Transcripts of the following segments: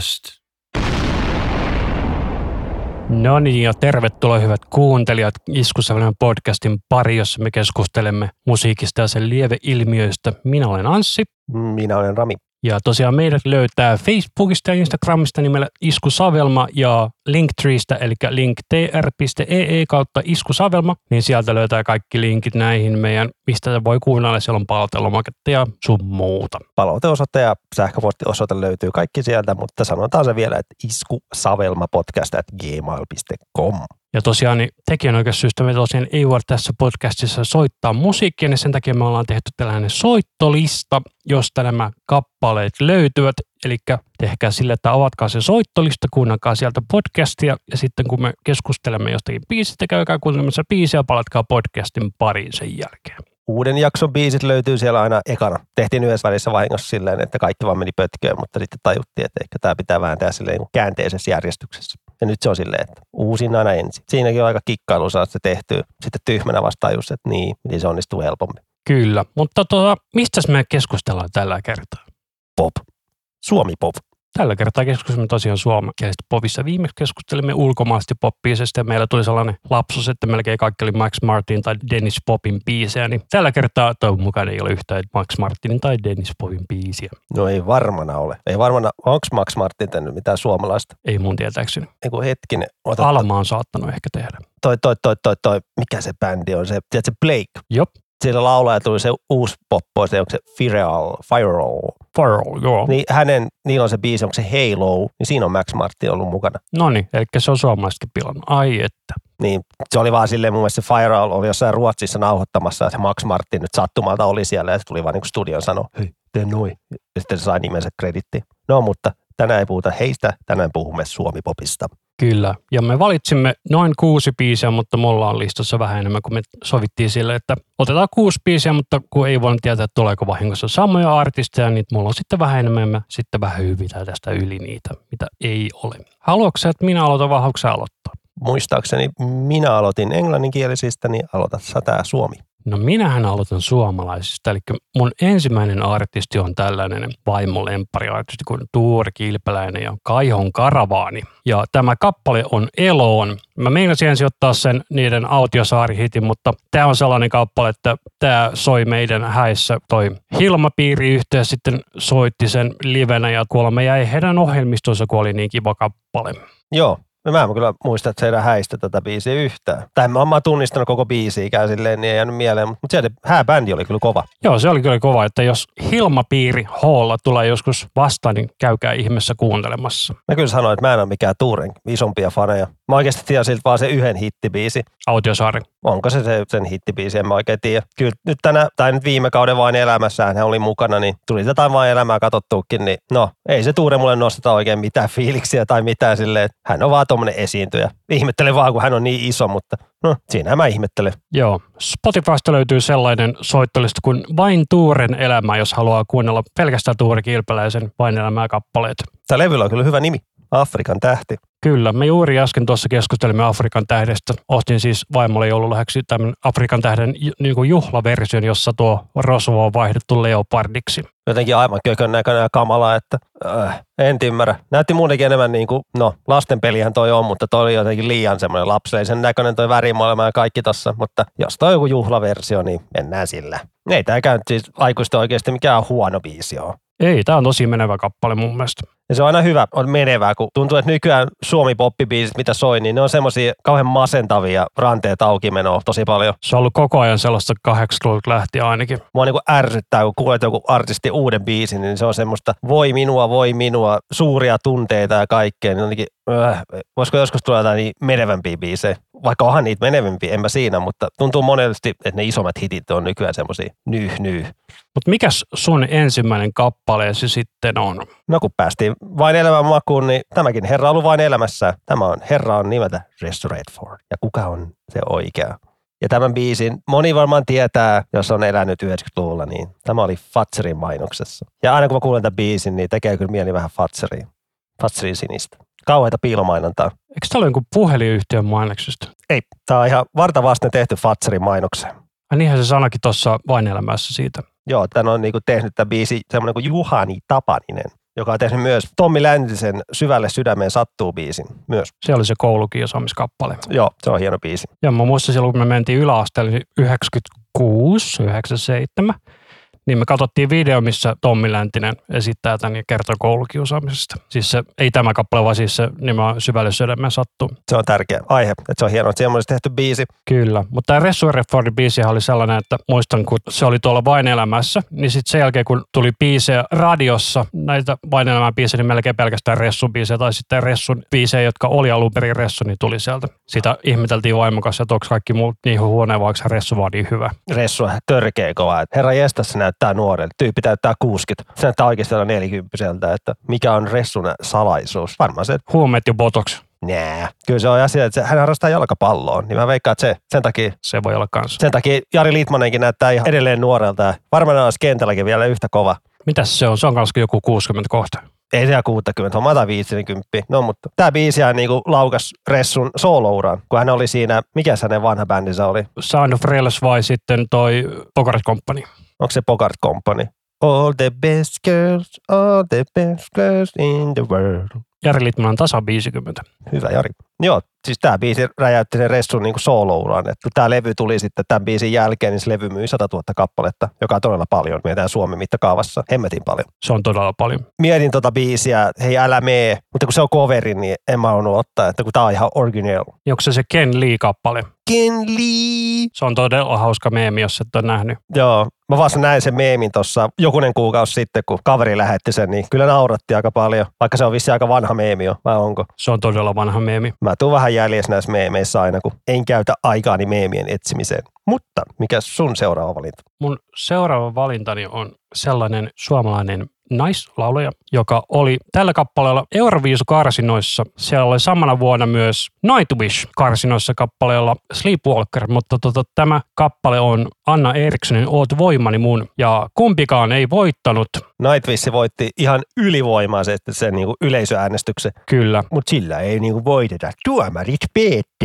Podcast. No niin, ja tervetuloa hyvät kuuntelijat Iskusävelmän podcastin pari, jossa me keskustelemme musiikista ja sen lieveilmiöistä. Minä olen Anssi. Minä olen Rami. Ja tosiaan meidät löytää Facebookista ja Instagramista nimellä Iskusavelma ja Linktreestä, eli linktr.ee kautta Iskusavelma, niin sieltä löytää kaikki linkit näihin meidän, mistä voi kuunnella, siellä on palautelomaketta ja sun muuta. Palauteosoite ja sähköpostiosoite löytyy kaikki sieltä, mutta sanotaan se vielä, että iskusavelmapodcast at gmail.com. Ja tosiaan niin tekijänoikeussyystä me tosiaan ei voida tässä podcastissa soittaa musiikkia, niin sen takia me ollaan tehty tällainen soittolista, josta nämä kappaleet löytyvät. Eli tehkää sille, että avatkaa se soittolista, kuunnelkaa sieltä podcastia ja sitten kun me keskustelemme jostakin biisistä, käykää kuuntelemassa biisiä ja palatkaa podcastin pariin sen jälkeen. Uuden jakson biisit löytyy siellä aina ekana. Tehtiin yhdessä välissä vahingossa silleen, että kaikki vaan meni pötköön, mutta sitten tajuttiin, että ehkä tämä pitää vääntää silleen niin käänteisessä järjestyksessä. Ja nyt se on silleen, että uusin aina ensin. Siinäkin on aika kikkailu saada se tehtyä. Sitten tyhmänä vasta tajus, että niin, niin se onnistuu helpommin. Kyllä, mutta tuota, mistä me keskustellaan tällä kertaa? Pop. Suomi pop. Tällä kertaa keskustelemme tosiaan suomenkielistä popissa. Viimeksi keskustelimme ulkomaisesti poppiisesta ja meillä tuli sellainen lapsus, että melkein kaikki oli Max Martin tai Dennis Popin biisejä. Niin tällä kertaa toivon mukaan ei ole yhtään Max Martinin tai Dennis Popin biisiä. No ei varmana ole. Ei varmana, onko Max Martin tehnyt mitään suomalaista? Ei mun tietääkseni. Eiku hetkinen. Ota, Alma on saattanut ehkä tehdä. toi, toi, toi, toi, toi, mikä se bändi on? Se, tiedätkö, Blake. Jop, Siellä laulaja tuli se uusi poppo, se onko se Viral, Viral. Farrell, joo. Niin hänen, niillä on se biisi, onko se Halo, niin siinä on Max Martin ollut mukana. No niin, eli se on suomalaisetkin pilannut. Ai että. Niin se oli vaan silleen, mun mielestä se Viral oli jossain Ruotsissa nauhoittamassa, että Max Martin nyt sattumalta oli siellä ja se tuli vaan niin kuin studion sanoi, hei, tee noin. Ja sitten se sai nimensä kreditti. No mutta tänään ei puhuta heistä, tänään puhumme Suomi-popista. Kyllä, ja me valitsimme noin kuusi biisiä, mutta mulla on listassa vähän enemmän, kun me sovittiin sille, että otetaan kuusi biisiä, mutta kun ei voinut tietää, että tuleeko vahingossa samoja artisteja, niin mulla on sitten vähän enemmän, mä sitten vähän hyvitään tästä yli niitä, mitä ei ole. Haluatko että minä aloitan vai haluatko aloittaa? Muistaakseni minä aloitin englanninkielisistä, niin aloitat sä tää Suomi. No minähän aloitan suomalaisista, eli mun ensimmäinen artisti on tällainen vaimolempariartisti kuin Tuuri Kilpeläinen ja Kaihon Karavaani. Ja tämä kappale on Eloon. Mä meinasin ensin ottaa sen niiden autiosaarihitin, mutta tämä on sellainen kappale, että tämä soi meidän häissä. Toi Hilmapiiri yhteys sitten soitti sen livenä ja kuulemma jäi heidän ohjelmistonsa, kun oli niin kiva kappale. Joo, No mä en kyllä muista, että heidän häistä tätä biisiä yhtään. Tai mä, mä oon tunnistanut koko biisiä silleen, niin ei jäänyt mieleen. Mutta sieltä hääbändi oli kyllä kova. Joo, se oli kyllä kova, että jos Hilmapiiri Halla tulee joskus vastaan, niin käykää ihmeessä kuuntelemassa. Mä kyllä sanoin, että mä en ole mikään Tuuren isompia faneja. Mä oikeasti tiedän siltä vaan se yhden hittibiisi. Autiosaari. Onko se, se sen hittibiisi, en mä oikein tiedä. Kyllä nyt tänä, tai nyt viime kauden vain elämässään hän oli mukana, niin tuli jotain vain elämää katsottuukin, niin no, ei se Tuure mulle nosteta oikein mitään fiiliksiä tai mitään silleen. että Hän on vaan tommonen esiintyjä. Ihmettelen vaan, kun hän on niin iso, mutta no, siinä mä ihmettelen. Joo. Spotifysta löytyy sellainen soittolista kuin Vain Tuuren elämä, jos haluaa kuunnella pelkästään Tuuri Kilpeläisen Vain elämää kappaleet. Tämä levyllä on kyllä hyvä nimi. Afrikan tähti. Kyllä, me juuri äsken tuossa keskustelimme Afrikan tähdestä. Ostin siis vaimolle joululahjaksi tämän Afrikan tähden niin kuin juhlaversion, jossa tuo rosvo on vaihdettu leopardiksi. Jotenkin aivan kökön näköinen ja kamala, että äh, en ymmärrä. Näytti muutenkin enemmän niin kuin, no lastenpelihän toi on, mutta toi oli jotenkin liian semmoinen lapsellisen näköinen toi värimaailma ja kaikki tossa. Mutta jos toi on joku juhlaversio, niin mennään sillä. Ei tääkään nyt siis aikuista oikeasti mikään huono biisi ole. Ei, tämä on tosi menevä kappale mun mielestä. Ja se on aina hyvä, on menevää, kun tuntuu, että nykyään suomi poppibiisit, mitä soi, niin ne on semmoisia kauhean masentavia ranteet auki menoa tosi paljon. Se on ollut koko ajan sellaista 80-luvulta lähtien ainakin. Mua niin ärsyttää, kun kuulet joku artisti uuden biisin, niin se on semmoista voi minua, voi minua, suuria tunteita ja kaikkea. Niin jotenkin, äh, voisiko joskus tulla jotain niin menevämpiä biisejä? Vaikka onhan niitä menevämpiä, en mä siinä, mutta tuntuu monesti, että ne isommat hitit on nykyään semmoisia nyh, nyh. Mutta mikäs sun ensimmäinen kappaleesi sitten on? No kun päästiin vain elämän makuun, niin tämäkin herra on ollut vain elämässä. Tämä on, herra on nimeltä Restorate Ford. Ja kuka on se oikea? Ja tämän biisin moni varmaan tietää, jos on elänyt 90-luvulla, niin tämä oli Fatserin mainoksessa. Ja aina kun mä kuulen tämän biisin, niin tekee kyllä mieli vähän Fatseriin. Fatserin sinistä. Kauheita piilomainontaa. Eikö tämä ole jonkun puhelinyhtiön mainoksesta? Ei, tämä on ihan vartavasten tehty Fatserin mainokseen. Ja niinhän se sanakin tuossa vain elämässä siitä. Joo, tän on niinku tehnyt tämä biisi semmoinen kuin Juhani Tapaninen. joka on tehnyt myös Tommi Läntisen Syvälle sydämeen sattuu biisin myös. Se oli se koulukiusaamiskappale. Joo, se on hieno biisi. Ja mä muistan silloin, kun me mentiin yläasteelle 96, 97, niin me katsottiin video, missä Tommi Läntinen esittää tämän ja kertoo koulukiusaamisesta. Siis se, ei tämä kappale, vaan siis se nimenomaan syvälle sydämeen sattuu. Se on tärkeä aihe, että se on hienoa, että siihen olisi tehty biisi. Kyllä, mutta tämä Ressu Redfordin biisi oli sellainen, että muistan, kun se oli tuolla Vain elämässä, niin sitten sen jälkeen, kun tuli biisejä radiossa, näitä Vain elämän biisejä, niin melkein pelkästään Ressun biisejä, tai sitten Ressun biisejä, jotka oli alun perin Ressu, niin tuli sieltä. Sitä ihmeteltiin vaimokas, että onko kaikki muut niin huonoja, vaikka Ressu vaan niin hyvä. Ressu on törkeä kova. Herra jestas se näyttää nuorelta. Tyyppi täyttää 60. Se näyttää oikeasti 40 että mikä on Ressun salaisuus. Varmaan se, että Huumeet ja botox, nää. Kyllä se on asia, että hän harrastaa jalkapalloa. Niin mä veikkaan, että se, sen takia se voi olla kanssa. Sen takia Jari Liitmanenkin näyttää ihan edelleen nuorelta. ja Varmaan olisi kentälläkin vielä yhtä kova. Mitäs se on? Se on kanssa joku 60 kohta. Ei se ihan 60, on mata 50. No mutta tämä biisi on niinku laukas Ressun soolouran, kun hän oli siinä, mikä hänen vanha bändinsä oli? Sound of Rails vai sitten toi Bogart Company? Onko se Bogart Company? All the best girls, all the best girls in the world. Jari Litman on tasa 50. Hyvä Jari. Joo, siis tämä biisi räjäytti sen Ressun niin soolouran. Että kun tämä levy tuli sitten tämän biisin jälkeen, niin se levy myi 100 000 kappaletta, joka on todella paljon. Mietitään Suomen mittakaavassa. Hemmetin paljon. Se on todella paljon. Mietin tota biisiä, hei älä mee, mutta kun se on coveri, niin en mä ottaa, että kun tää on ihan original. Ja onko se se Ken Lee-kappale? Ken Lee. Se on todella hauska meemi, jos et ole nähnyt. Joo, mä vasta näin sen meemin tuossa jokunen kuukausi sitten, kun kaveri lähetti sen, niin kyllä nauratti aika paljon, vaikka se on vissi aika vanha meemi jo, vai onko? Se on todella vanha meemi. Mä tuun vähän jäljessä näissä meemeissä aina, kun en käytä aikaani meemien etsimiseen. Mutta mikä sun seuraava valinta? Mun seuraava valintani on sellainen suomalainen naislaulaja, joka oli tällä kappaleella Euroviisu-karsinoissa. Siellä oli samana vuonna myös Nightwish-karsinoissa kappaleella Sleepwalker, mutta tota, tämä kappale on Anna Erikssonin Oot voimani mun, ja kumpikaan ei voittanut. Nightwish voitti ihan ylivoimaisesti sen niin yleisöäänestyksen, Kyllä. mutta sillä ei niin voiteta. Tuomarit PT.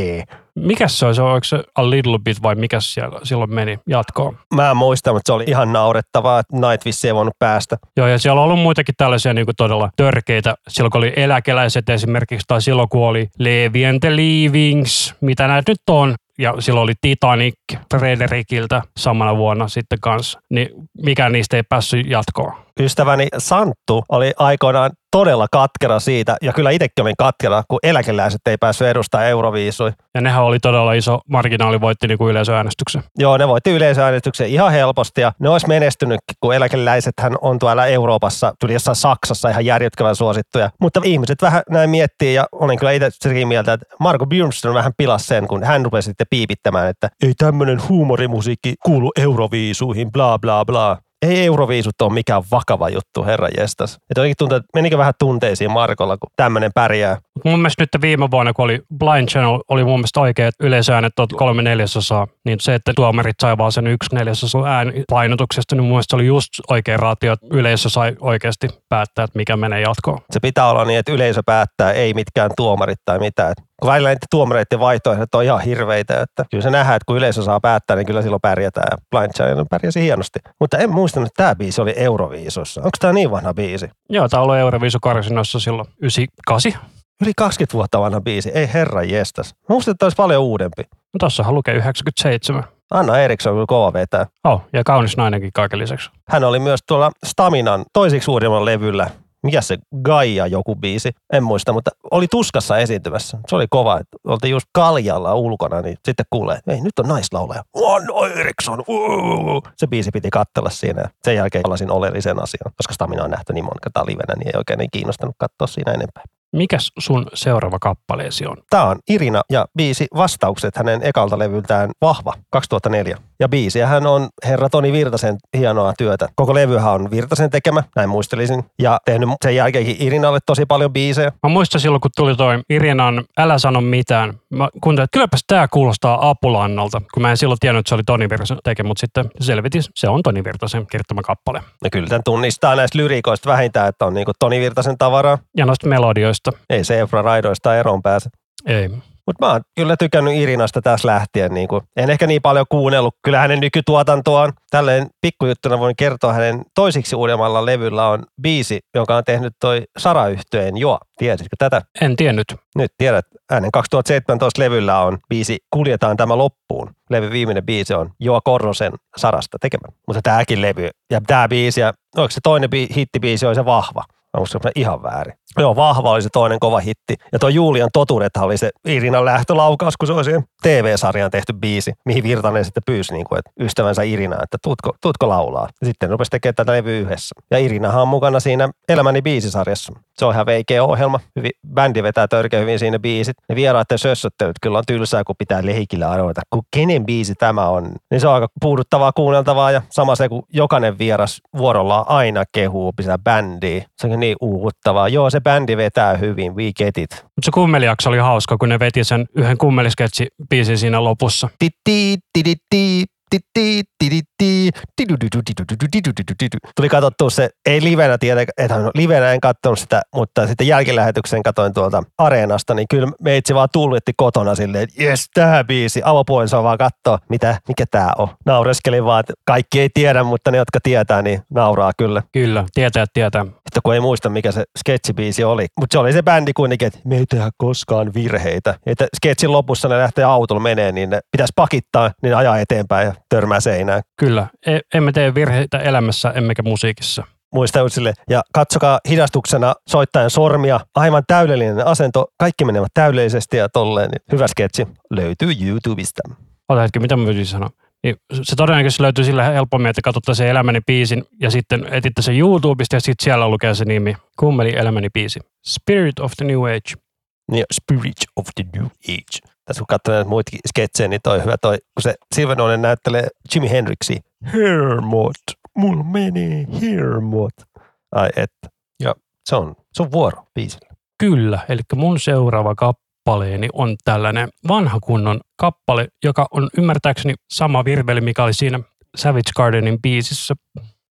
Mikäs se olisi? Oliko se A Little Bit vai mikä siellä silloin meni jatkoon? Mä en muista, mutta se oli ihan naurettavaa, että Nightwish ei voinut päästä. Joo, ja siellä on ollut muitakin tällaisia niin kuin todella törkeitä. Silloin kun oli eläkeläiset esimerkiksi, tai silloin kun oli Levi and the Leavings, mitä näitä nyt on. Ja silloin oli Titanic Frederikiltä samana vuonna sitten kanssa. Niin mikä niistä ei päässyt jatkoon. Ystäväni Santtu oli aikoinaan todella katkera siitä, ja kyllä itsekin olin katkera, kun eläkeläiset ei päässyt edustaa Euroviisui. Ja nehän oli todella iso marginaali, voitti niin kuin yleisöäänestyksen. Joo, ne voitti yleisöäänestyksen ihan helposti, ja ne olisi menestynyt, kun eläkeläisethän on tuolla Euroopassa, tuli jossain Saksassa ihan järjettömän suosittuja. Mutta ihmiset vähän näin miettii, ja olen kyllä itse sekin mieltä, että Marko Björnström vähän pilasi sen, kun hän rupesi sitten piipittämään, että ei tämmöinen huumorimusiikki kuulu Euroviisuihin, bla bla bla ei Euroviisut ole mikään vakava juttu, herra jestas. Että jotenkin tuntuu, että menikö vähän tunteisiin Markolla, kun tämmöinen pärjää. Mun mielestä nyt viime vuonna, kun oli Blind Channel, oli mun mielestä oikeat yleisöäänet kolme neljäsosaa, niin se, että tuomarit sai vaan sen yksi neljäsosa painotuksesta, niin mun mielestä se oli just oikein raatio, että yleisö sai oikeasti päättää, että mikä menee jatkoon. Se pitää olla niin, että yleisö päättää, ei mitkään tuomarit tai mitään. Kun välillä niiden tuomareiden vaihtoehdot on ihan hirveitä, että kyllä se nähdään, että kun yleisö saa päättää, niin kyllä silloin pärjätään. Blind Channel pärjäsi hienosti. Mutta en muistanut, että tämä biisi oli Euroviisussa. Onko tämä niin vanha biisi? Joo, tämä oli Euroviisukarsinoissa silloin 98. Yli 20 vuotta vanha biisi. Ei herra jestas. Mä muistin, että olisi paljon uudempi. No tossahan lukee 97. Anna Eriksson on kova vetää. Oh, ja kaunis nainenkin kaiken lisäksi. Hän oli myös tuolla Staminan toisiksi suurimman levyllä. Mikä se Gaia joku biisi? En muista, mutta oli tuskassa esiintymässä. Se oli kova, että oltiin just kaljalla ulkona, niin sitten kuulee, ei nyt on naislaulaja. Anna Eriksson! Se biisi piti katsella siinä. Sen jälkeen palasin oleellisen asian, koska Stamina on nähty niin monta kertaa livenä, niin ei oikein niin kiinnostanut katsoa siinä enempää. Mikäs sun seuraava kappaleesi on? Tämä on Irina ja biisi Vastaukset hänen ekalta levyltään Vahva 2004. Ja biisiä hän on herra Toni Virtasen hienoa työtä. Koko levyhän on Virtasen tekemä, näin muistelisin. Ja tehnyt sen jälkeenkin Irinalle tosi paljon biisejä. Mä muistan silloin, kun tuli toi Irinan Älä sano mitään. Mä kuuntelin, että kylläpäs tää kuulostaa Apulannalta, kun mä en silloin tiennyt, että se oli Toni Virtasen tekemä, mutta sitten selvitin, se on Toni Virtasen kirjoittama kappale. Ja kyllä tämän tunnistaa näistä lyriikoista vähintään, että on niinku Toni Virtasen tavaraa. Ja noista melodioista. Ei Seifra raidoista eroon pääse. Ei. Mutta mä oon kyllä tykännyt Irinasta tässä lähtien. Niin kuin, en ehkä niin paljon kuunnellut. Kyllä hänen nykytuotantoaan. Tälleen pikkujuttuna voin kertoa hänen toisiksi uudemmalla levyllä on biisi, jonka on tehnyt toi Sara-yhtyeen Jo. Tiesitkö tätä? En tiennyt. Nyt tiedät, hänen 2017 levyllä on biisi Kuljetaan tämä loppuun. Levy viimeinen biisi on Joa Korrosen Sarasta tekemä. Mutta tämäkin levy ja tämä biisi ja onko se toinen bi- hittibiisi oli se vahva. Onko se ihan väärin? Joo, vahva oli se toinen kova hitti. Ja tuo Julian totuudethan oli se Irinan lähtölaukaus, kun se oli TV-sarjaan tehty biisi, mihin Virtanen sitten pyysi niin kuin, että ystävänsä Irina, että tutko, tutko laulaa. Ja sitten rupesi tekemään tätä levyä yhdessä. Ja Irinahan on mukana siinä Elämäni biisisarjassa. Se on ihan veikeä ohjelma. Hyvin, bändi vetää törkeä hyvin siinä biisit. Ne vieraiden sössöttelyt kyllä on tylsää, kun pitää lehikillä arvoita, kun kenen biisi tämä on. Niin se on aika puuduttavaa kuunneltavaa ja sama se, kun jokainen vieras vuorollaan aina kehuu sitä bändiä. Se on niin uuvuttavaa. Joo, se bändi vetää hyvin, we get it. Mutta se kummelijakso oli hauska, kun ne veti sen yhden kummelisketsi biisin siinä lopussa. Ti, ti, ti, ti, ti, Tuli katsottua se, ei livenä tietenkään, että livenä en katsonut sitä, mutta sitten jälkilähetyksen katsoin tuolta areenasta, niin kyllä meitsi vaan tullitti kotona silleen, että jes, tää biisi, avopuoliso vaan katsoo, mitä, mikä tää on. Naureskelin vaan, että kaikki ei tiedä, mutta ne, jotka tietää, niin nauraa kyllä. Kyllä, tietää, tietää. Sitten kun ei muista, mikä se sketchibiisi oli. Mutta se oli se bändi kuitenkin, että me ei tehdä koskaan virheitä. Että sketchin lopussa ne lähtee autolla menee, niin ne pitäisi pakittaa, niin ajaa eteenpäin ja törmää seinään. Kyllä, e- emme tee virheitä elämässä, emmekä musiikissa. Muista sille. Ja katsokaa hidastuksena soittajan sormia. Aivan täydellinen asento. Kaikki menevät täydellisesti ja tolleen. Niin hyvä sketsi löytyy YouTubesta. Ota hetki, mitä mä voisin sanoa? Niin se todennäköisesti löytyy sillä helpommin, että katsotte sen elämäni biisin ja sitten etitte sen YouTubesta ja sitten siellä lukee se nimi. Kummeli elämäni biisi. Spirit of the New Age. Niin Spirit of the New Age. Tässä kun katsoo näitä muitakin sketsejä, niin toi hyvä toi, kun se Silvenoinen näyttelee Jimi Hendrixia. Hermot, mulla menee hermot. Ai että. Ja se on, se on vuoro biisillä. Kyllä, eli mun seuraava kappaleeni on tällainen vanha kunnon kappale, joka on ymmärtääkseni sama virveli, mikä oli siinä Savage Gardenin biisissä.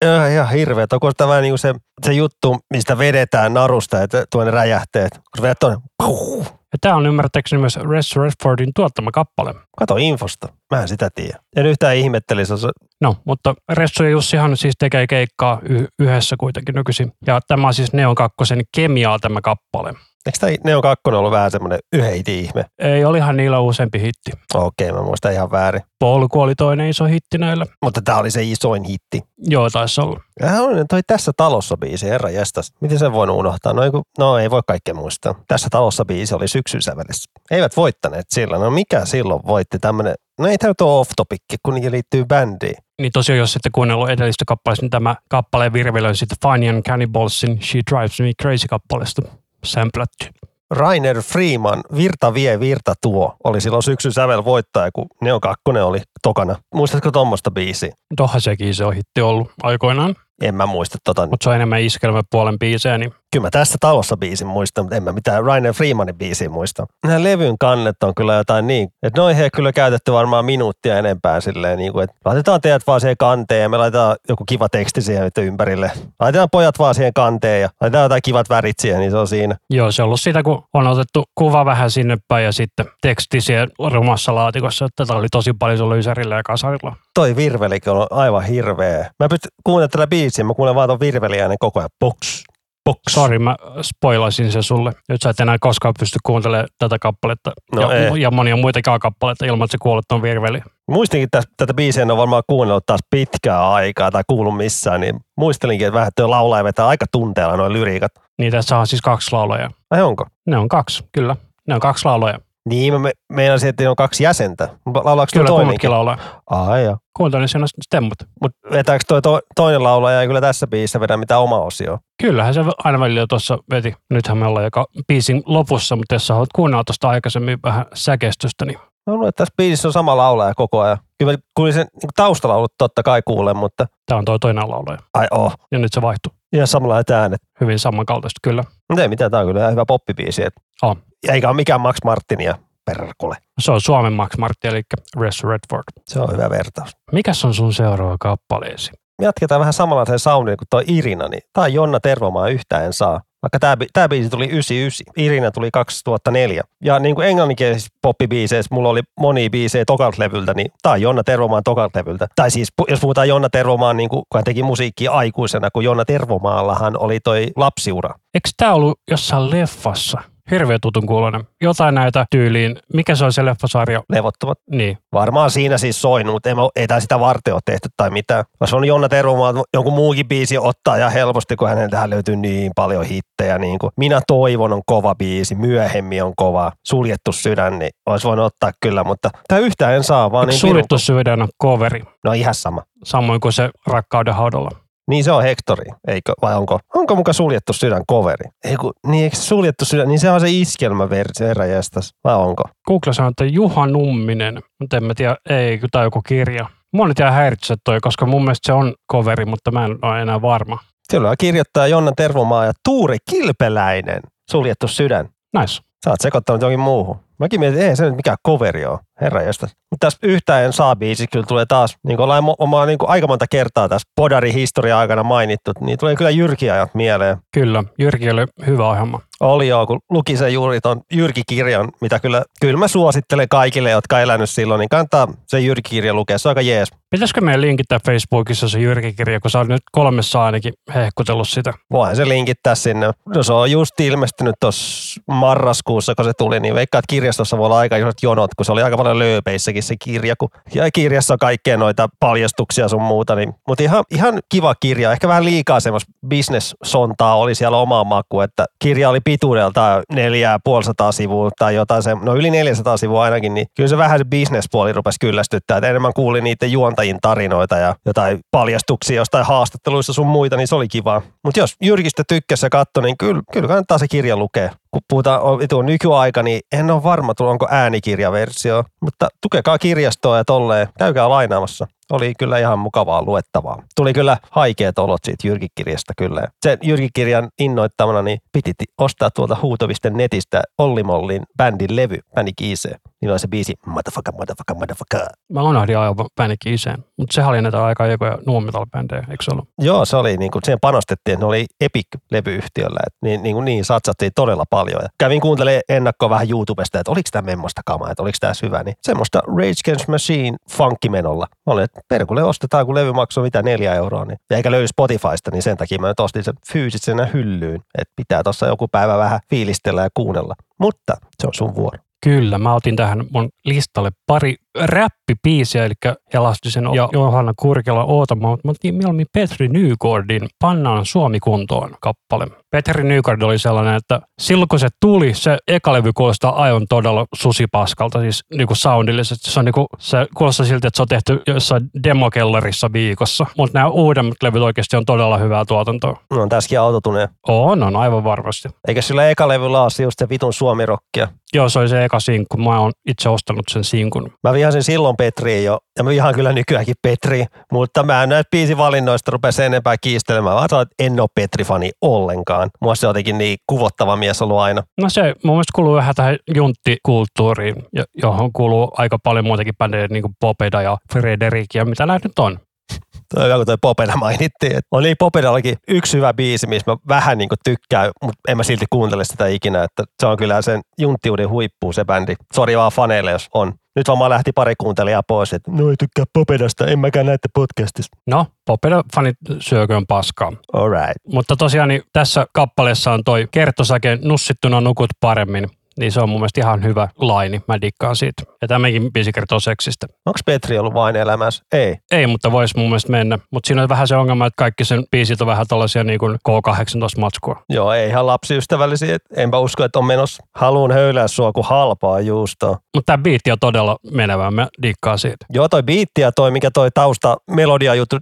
Ihan, ihan hirveä. Onko tämä niin se, se juttu, mistä vedetään narusta, että tuonne räjähteet. Kun vedät tuonne, puh, Ja tämä on ymmärtääkseni myös Res Redfordin tuottama kappale. kato infosta. Mä en sitä tiedä. En yhtään ihmettelisi, No, mutta Ressu ja Jussihan siis tekee keikkaa y- yhdessä kuitenkin nykyisin. Ja tämä on siis Neon 2 kemiaa tämä kappale. Eikö tämä Neo 2 ollut vähän semmoinen yheiti ihme? Ei, olihan niillä useampi hitti. Okei, mä muistan ihan väärin. Polku oli toinen iso hitti näillä. Mutta tämä oli se isoin hitti. Joo, taisi olla. Ja on toi tässä talossa biisi, herra jestas. Miten sen voin unohtaa? No ei, kun, no ei voi kaikkea muistaa. Tässä talossa biisi oli syksyn sävelissä. Eivät voittaneet sillä. No mikä silloin voitti tämmönen? No ei tämä ole off topic, kun niihin liittyy bändiin. Niin tosiaan, jos ette kuunnellut edellistä kappaleesta, niin tämä kappaleen virvelö on sitten Fine and Cannibalsin She Drives Me Crazy-kappaleesta samplattu. Rainer Freeman, Virta vie, virta tuo, oli silloin syksyn sävel voittaja, kun Neo 2 oli tokana. Muistatko tuommoista biisiä? Toha sekin se on hitti ollut aikoinaan, En mä muista tota. mutta se on enemmän iskelmäpuolen biisejä, niin Kyllä mä tässä talossa biisin muistan, mutta en mä mitään Rainer Freemanin biisiä muista. Nämä levyn kannet on kyllä jotain niin, että noihin ei kyllä käytetty varmaan minuuttia enempää silleen, niin kuin, että laitetaan teidät vaan siihen kanteen ja me laitetaan joku kiva teksti siihen nyt ympärille. Laitetaan pojat vaan siihen kanteen ja laitetaan jotain kivat värit siihen, niin se on siinä. joo, se on ollut sitä, kun on otettu kuva vähän sinne päin ja sitten teksti siellä rumassa laatikossa, että tätä oli tosi paljon sulla ysärillä ja kasarilla. Toi virvelikin on aivan hirveä. Mä pystyn kuuntelemaan tätä biisiä, mä kuulen vaan ton virveliäänen koko ajan. Box, box. Sori, mä spoilasin sen sulle. Nyt sä et enää koskaan pysty kuuntelemaan tätä kappaletta No ja, ei. ja monia muitakaan kappaleita ilman, että sä kuulet ton virveli. Muistinkin tästä, tätä biisiä en ole varmaan kuunnellut taas pitkää aikaa tai kuullut missään, niin muistelinkin, että vähän tuo laulaja vetää aika tunteella noin lyriikat. Niin tässä on siis kaksi laulajaa. Ai onko? Ne on kaksi, kyllä. Ne on kaksi laulajaa. Niin, mä me, meinasin, että ne on kaksi jäsentä. Laulaako Kyllä kummatkin laulaa. Ai joo. Kuuntelin sen stemmut. Mutta vetääkö toi to, toinen laulaja ei kyllä tässä biisissä vedä mitään omaa osioa? Kyllähän se aina välillä tuossa veti. Nythän me ollaan joka biisin lopussa, mutta jos sä haluat kuunnella tuosta aikaisemmin vähän säkestystä, niin Mä luulen, että tässä biisissä on sama laulaja koko ajan. Kyllä kuulin sen niin taustalaulut totta kai kuulen, mutta tämä on toi toinen laulaja. ai oh. Ja nyt se vaihtuu. Ihan samanlaiset äänet. Hyvin samankaltaista, kyllä. Mutta ei mitään, tää on kyllä hyvä poppibiisi. Et. On. Ja eikä ole mikään Max Martinia, perkule. Se on Suomen Max Martti, eli Res Redford. Se on hyvä vertaus. Mikäs on sun seuraava kappaleesi? Jatketaan vähän samanlaisen soundin kuin toi Irina, niin tää on Jonna Tervomaa yhtään en saa. Vaikka tämä, tämä biisi tuli 99, Irina tuli 2004. Ja niin kuin englanninkielisissä poppibiiseissä mulla oli moni biisejä tokalta levyltä, niin tämä on Jonna Tervomaan tokalta levyltä. Tai siis jos puhutaan Jonna Tervomaan, niin kuin, kun hän teki musiikkia aikuisena, kun Jonna Tervomaallahan oli toi lapsiura. Eikö tämä ollut jossain leffassa? Hirveä tutun kuulonen. Jotain näitä tyyliin. Mikä se on se leffasarja? Levottomat. Niin. Varmaan siinä siis soinut, mutta ei, mä- ei tämä sitä varten ole tehty tai mitään. Olisi on Jonna Tervomaa jonkun muukin biisi ottaa ja helposti, kun häneltähän löytyy niin paljon hittejä. Niin kuin Minä toivon on kova biisi, myöhemmin on kova, suljettu sydän, niin olisi voinut ottaa kyllä, mutta tämä yhtään en saa, vaan Niin niin Suljettu pirun- sydän on coveri. No ihan sama. Samoin kuin se rakkauden haudalla. Niin se on Hectori, eikö? Vai onko? Onko muka suljettu sydän coveri? Ei kun, niin eikö suljettu sydän? Niin se on se iskelmäversio, herra jästäs. Vai onko? Google sanoo, että Juha Numminen, mutta en mä tiedä, ei, on joku kirja. Mua nyt jää häiritsee toi, koska mun mielestä se on coveri, mutta mä en ole enää varma. Siellä kirjoittaa Jonna Tervomaa ja Tuuri Kilpeläinen. Suljettu sydän. Nice. Sä oot sekoittanut johonkin muuhun. Mäkin mietin, että ei se nyt mikään coveri ole. Herra. Mutta tässä yhtään en saa biisi, kyllä tulee taas, niin kuin ollaan omaa niin kuin aika monta kertaa tässä Podari historia aikana mainittu, niin tulee kyllä Jyrki-ajat mieleen. Kyllä, Jyrki oli hyvä ohjelma. Oli joo, kun luki sen juuri ton Jyrki-kirjan, mitä kyllä, kyllä mä suosittelen kaikille, jotka elänyt silloin, niin kannattaa se Jyrki-kirja lukea, se on aika jees. Pitäisikö meidän linkittää Facebookissa se Jyrki-kirja, kun sä oot nyt kolmessa ainakin hehkutellut sitä. Voihan se linkittää sinne. No se on just ilmestynyt tuossa marraskuussa, kun se tuli, niin veikkaa, että kirjastossa voi olla aika jonot, kun se oli aika paljon lööpeissäkin se kirja, kun ja kirjassa on kaikkea noita paljastuksia sun muuta. Niin, mutta ihan, ihan kiva kirja, ehkä vähän liikaa semmoista business-sontaa oli siellä omaa maku, että kirja oli pituudeltaan 450 sivua tai jotain se, no yli 400 sivua ainakin, niin kyllä se vähän se business-puoli rupesi kyllästyttää, että enemmän kuulin niiden juontajien tarinoita ja jotain paljastuksia jostain haastatteluissa sun muita, niin se oli kiva. Mutta jos Jyrkistä tykkäsi ja katsoi, niin kyllä, kyllä kannattaa se kirja lukea. Kun puhutaan vitu nykyaika, niin en ole varma, onko äänikirjaversio, mutta tukekaa kirjastoa ja tolleen, käykää lainaamassa. Oli kyllä ihan mukavaa luettavaa. Tuli kyllä haikeat olot siitä Jyrki-kirjasta kyllä. Sen Jyrki-kirjan innoittamana niin piti ti- ostaa tuolta huutovisten netistä Olli Mollin bändin levy, Panic Easy. Niin on se biisi Motherfucker, motherfucker, motherfucker. Mä unohdin aivan Panic iseen, mutta sehän oli näitä aika aikoja nuometal-bändejä, eikö se ollut? Joo, se oli niin kuin, siihen panostettiin, että ne oli Epic-levyyhtiöllä, että niin, niin, kuin niin satsattiin todella paljon. Ja kävin kuuntelemaan ennakkoa vähän YouTubesta, että oliko tämä memmoista kamaa, että oliko tämä hyvä, niin semmoista Rage Against Machine funkkimenolla. Mä olin, perkulle ostetaan, kun levy maksoi mitä neljä euroa, niin, ja eikä löydy Spotifysta, niin sen takia mä nyt ostin sen fyysisenä hyllyyn, että pitää tuossa joku päivä vähän fiilistellä ja kuunnella. Mutta se on sun vuoro. Kyllä, mä otin tähän mun listalle pari räppipiisiä, eli Elastisen ja Johanna Kurkela Ootama, mutta mä otin mieluummin Petri Nygårdin Pannaan Suomi kuntoon kappale. Petri Nygård oli sellainen, että silloin kun se tuli, se eka levy kuulostaa aivan todella susipaskalta, siis niinku soundillisesti. Se, on niinku, se kuulostaa siltä, että se on tehty jossain demokellarissa viikossa, mutta nämä uudemmat levyt oikeasti on todella hyvää tuotantoa. No on tässäkin autotuneen. On, on aivan varmasti. Eikä sillä eka levyllä ole just se vitun suomirokkia. Joo, se oli se eka sinkku. Mä oon itse ostanut sen sinkun. Mä vihasin silloin Petriä jo, ja mä vihaan kyllä nykyäänkin Petri, mutta mä en näistä biisivalinnoista rupea sen enempää kiistelemään, vaan sanoin, että en ole Petri-fani ollenkaan. Mua se on jotenkin niin kuvottava mies ollut aina. No se mun mielestä kuuluu vähän tähän junttikulttuuriin, jo- johon kuuluu aika paljon muitakin bändejä, niin kuin Popeda ja Frederik ja mitä näitä nyt on. Toi hyvä, kun toi Popeda mainittiin. että On niin Popedallakin yksi hyvä biisi, missä mä vähän niin tykkään, mutta en mä silti kuuntele sitä ikinä. Että se on kyllä sen junttiuden huippu se bändi. Sori vaan faneille, jos on. Nyt vaan lähti pari kuuntelijaa pois, että no ei tykkää Popedasta, en mäkään näette podcastista. No, Popeda-fanit syököön paskaa. All right. Mutta tosiaan niin tässä kappaleessa on toi kertosäke Nussittuna nukut paremmin niin se on mun mielestä ihan hyvä laini. Mä dikkaan siitä. Ja tämäkin biisi kertoo seksistä. Onko Petri ollut vain elämässä? Ei. Ei, mutta voisi mun mielestä mennä. Mutta siinä on vähän se ongelma, että kaikki sen biisit on vähän tällaisia niin kuin K18-matskua. Joo, ei ihan lapsiystävällisiä. Enpä usko, että on menossa. Haluan höylää sua kuin halpaa juustoa. Mutta tämä biitti on todella menevä. Mä dikkaan siitä. Joo, toi biitti ja toi, mikä toi tausta melodia juttu.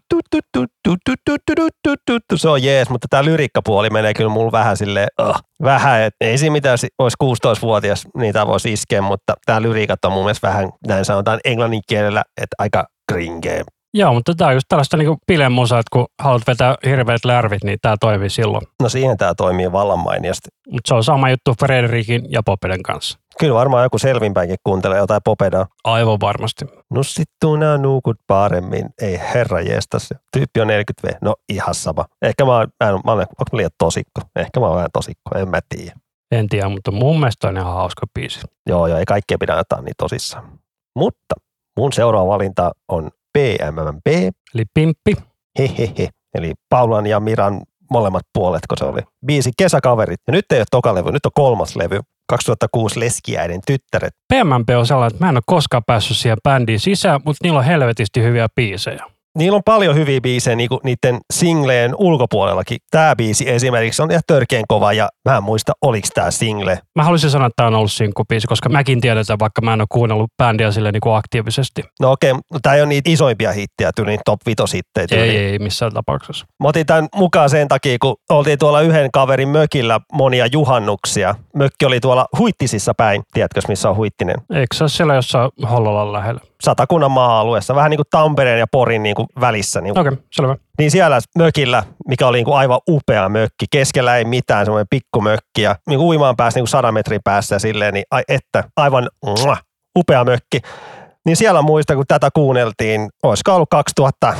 Se on jees, mutta tämä lyrikkapuoli menee kyllä mulla vähän silleen, uh vähän, että ei siinä mitään, si- olisi 16-vuotias, niitä voisi iskeä, mutta tää lyriikat on mun mielestä vähän, näin sanotaan englannin kielellä, että aika kringeä. Joo, mutta tämä on just tällaista niinku bilemusaa, että kun haluat vetää hirveät lärvit, niin tämä toimii silloin. No siihen tää toimii vallan mainiosti. Mutta se on sama juttu Frederikin ja Popeden kanssa. Kyllä varmaan joku selvinpäinkin kuuntelee jotain popedaa. Aivan varmasti. Nussittuna nuukut paremmin. Ei herra jestas. Tyyppi on 40V. No ihan sama. Ehkä mä, oon- mä, en, mä olen, onko mä liian tosikko? Ehkä mä oon vähän tosikko. En mä tiedä. En tiedä, mutta mun mielestä on ihan hauska biisi. Joo, joo, ei kaikkea pidä ottaa niin tosissaan. Mutta mun seuraava valinta on PMMP. Eli Pimppi. Hehehe. Eli Paulan ja Miran molemmat puolet, kun se oli. Biisi Kesäkaverit. Ja nyt ei ole toka levy, nyt on kolmas levy. 2006 Leskiäiden tyttäret. PMMP on sellainen, että mä en ole koskaan päässyt siihen bändiin sisään, mutta niillä on helvetisti hyviä biisejä. Niillä on paljon hyviä biisejä niin niiden singleen ulkopuolellakin. Tämä biisi esimerkiksi on ihan törkeän kova ja mä en muista, oliko tämä single. Mä haluaisin sanoa, että tämä on ollut sinkkubiisi, koska mäkin tiedetään, vaikka mä en ole kuunnellut bändiä sille niin kuin aktiivisesti. No okei, okay, tämä ei ole niitä isoimpia hittejä, tyyliin top 5 hittejä. Ei, tyyliin. ei missään tapauksessa. Mä otin tämän mukaan sen takia, kun oltiin tuolla yhden kaverin mökillä monia juhannuksia. Mökki oli tuolla Huittisissa päin. Tiedätkö, missä on Huittinen? Eikö se ole siellä jossain Hollolan lähellä? Satakunnan maa-alueessa, vähän niin kuin Tampereen ja Porin niin kuin välissä. Niin, Okei, okay, selvä. niin siellä mökillä, mikä oli niin kuin aivan upea mökki, keskellä ei mitään, semmoinen pikkumökki ja niin kuin uimaan pääsi niin kuin sadan metrin päässä ja silleen, niin ai että, aivan muah, upea mökki. Niin siellä muista, kun tätä kuunneltiin, olisiko ollut 2000,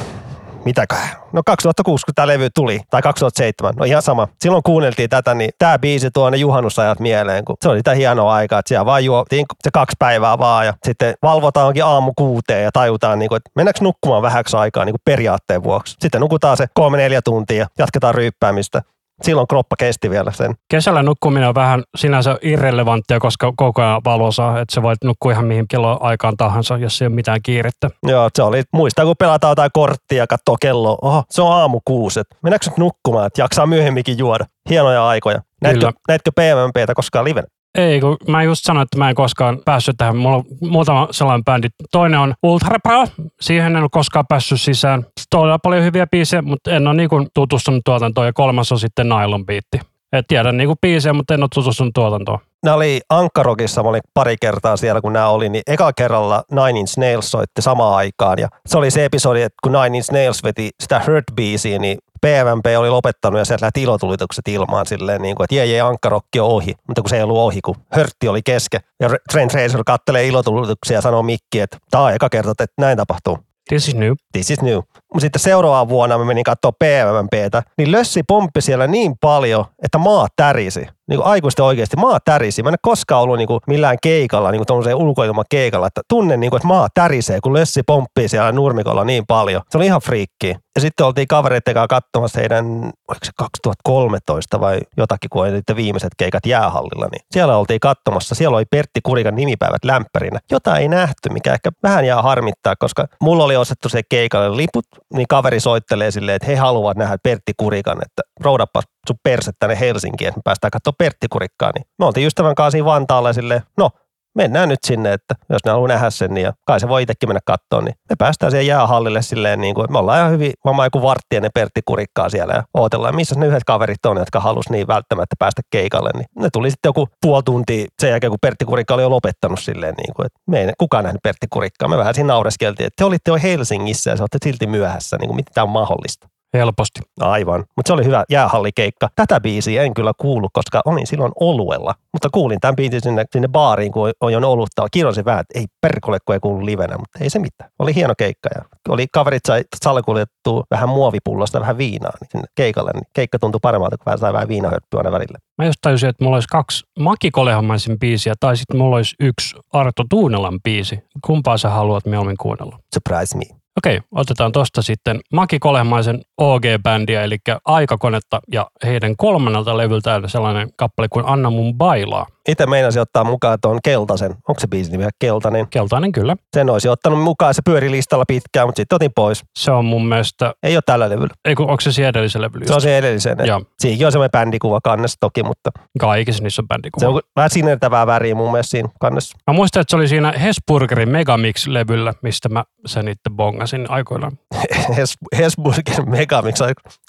mitäköhän, no 2006, kun tämä levy tuli, tai 2007, no ihan sama. Silloin kuunneltiin tätä, niin tämä biisi tuo ne juhannusajat mieleen, kun se oli sitä hienoa aikaa, että siellä vaan juotiin se kaksi päivää vaan, ja sitten valvotaankin aamu kuuteen ja tajutaan, niin kuin, että mennäänkö nukkumaan vähäksi aikaa niin kuin periaatteen vuoksi. Sitten nukutaan se kolme neljä tuntia ja jatketaan ryyppäämistä. Silloin kroppa kesti vielä sen. Kesällä nukkuminen on vähän sinänsä irrelevanttia, koska koko ajan valosaa, että se voit nukkua ihan mihin kello aikaan tahansa, jos ei ole mitään kiirettä. Joo, se oli, muistaa kun pelataan jotain korttia ja katsoo kelloa, oho, se on aamu kuusi, että mennäänkö nyt nukkumaan, että jaksaa myöhemminkin juoda. Hienoja aikoja. Näetkö, Kyllä. näetkö PMMPtä koskaan livenä? Ei, kun mä just sanoin, että mä en koskaan päässyt tähän. Mulla on muutama sellainen bändi. Toinen on Ultra Pro. Siihen en ole koskaan päässyt sisään. On paljon hyviä biisejä, mutta en ole niinku tutustunut tuotantoon. Ja kolmas on sitten Nylon Beatti. Et tiedän niinku biisejä, mutta en ole tutustunut tuotantoon. Nämä oli Ankarokissa, mä olin pari kertaa siellä, kun nämä oli, niin eka kerralla Nine Inch Nails soitti samaan aikaan. Ja se oli se episodi, että kun Nine Inch Nails veti sitä Hurt-biisiä, niin PMP oli lopettanut ja sieltä lähti ilotulitukset ilmaan silleen, niin kuin, että jee, jee, Ankarokki on ohi. Mutta kun se ei ollut ohi, kun Hörtti oli keske. Ja Trent Reznor kattelee ilotulituksia ja sanoo Mikki, että tämä on eka kerta, että näin tapahtuu. This is new. This is new. Mutta sitten seuraavana vuonna mä menin katsoa PMMPtä, niin lössi pomppi siellä niin paljon, että maa tärisi. Niin kuin aikuisten oikeasti maa tärisi. Mä en koskaan ollut niin kuin millään keikalla, niin kuin tuollaiseen ulkoilman keikalla, että tunnen niin kuin, että maa tärisee, kun lössi pomppii siellä nurmikolla niin paljon. Se oli ihan friikki. Ja sitten oltiin kavereiden kanssa katsomassa heidän, oliko se 2013 vai jotakin, kun oli viimeiset keikat jäähallilla, niin siellä oltiin katsomassa. Siellä oli Pertti Kurikan nimipäivät lämpärinä. Jota ei nähty, mikä ehkä vähän jää harmittaa, koska mulla oli ostettu se keikalle liput, niin kaveri soittelee silleen, että he haluavat nähdä Pertti Kurikan, että roudappa sun perse tänne Helsinkiin, että me päästään katsomaan Pertti Kurikkaa. Niin me oltiin ystävän kanssa siinä Vantaalla silleen, no mennään nyt sinne, että jos ne haluaa nähdä sen, niin ja kai se voi itsekin mennä kattoon, niin me päästään siihen jäähallille silleen, niin kuin, että me ollaan ihan hyvin varmaan joku vartti ennen Pertti Kurikkaa siellä ja odotellaan, missä ne yhdet kaverit on, jotka halus niin välttämättä päästä keikalle, niin ne tuli sitten joku puoli tuntia sen jälkeen, kun Pertti Kurikka oli jo lopettanut silleen, niin kuin, että me ei kukaan nähnyt Pertti Kurikkaa. Me vähän siinä naureskeltiin, että te olitte jo Helsingissä ja se olette silti myöhässä, niin kuin, miten tämä on mahdollista. Helposti. Aivan, mutta se oli hyvä jäähallikeikka. Tätä biisiä en kyllä kuullut, koska olin silloin oluella. Mutta kuulin tämän biisin sinne, sinne baariin, kun on jo olutta. Kirjoisin vähän, että ei perkole, kun ei kuulu livenä, mutta ei se mitään. Oli hieno keikka ja oli kaverit sai salkuljettua vähän muovipullosta vähän viinaa niin sinne keikalle. Niin keikka tuntui paremmalta, kun vähän sai vähän viinahörppyä aina välillä. Mä just tajusin, että mulla olisi kaksi Maki Kolehamaisin biisiä, tai sitten mulla olisi yksi Arto Tuunelan biisi. Kumpaa sä haluat mieluummin kuunnella? Surprise me. Okei, otetaan tosta sitten Maki Kolehmaisen OG-bändiä, eli Aikakonetta, ja heidän kolmannelta levyltään sellainen kappale kuin Anna mun bailaa. Itse meinasin ottaa mukaan tuon Keltaisen. Onko se biisi nimi Keltainen? Keltainen kyllä. Sen olisi ottanut mukaan. Se pyöri listalla pitkään, mutta sitten otin pois. Se on mun mielestä, Ei ole tällä levyllä. ei kun, onko se siellä edellisellä levyllä? Se on se edellisen. Joo. Siinäkin on semmoinen bändikuva kannessa toki, mutta Kaikissa niissä on se bändikuva. on vähän sinertävää väriä mun mielestä siinä kannessa. Mä muistan, että se oli siinä Hesburgerin Megamix-levyllä, mistä mä sen itse bongasin aikoinaan. Hes- Hesburger Megamix.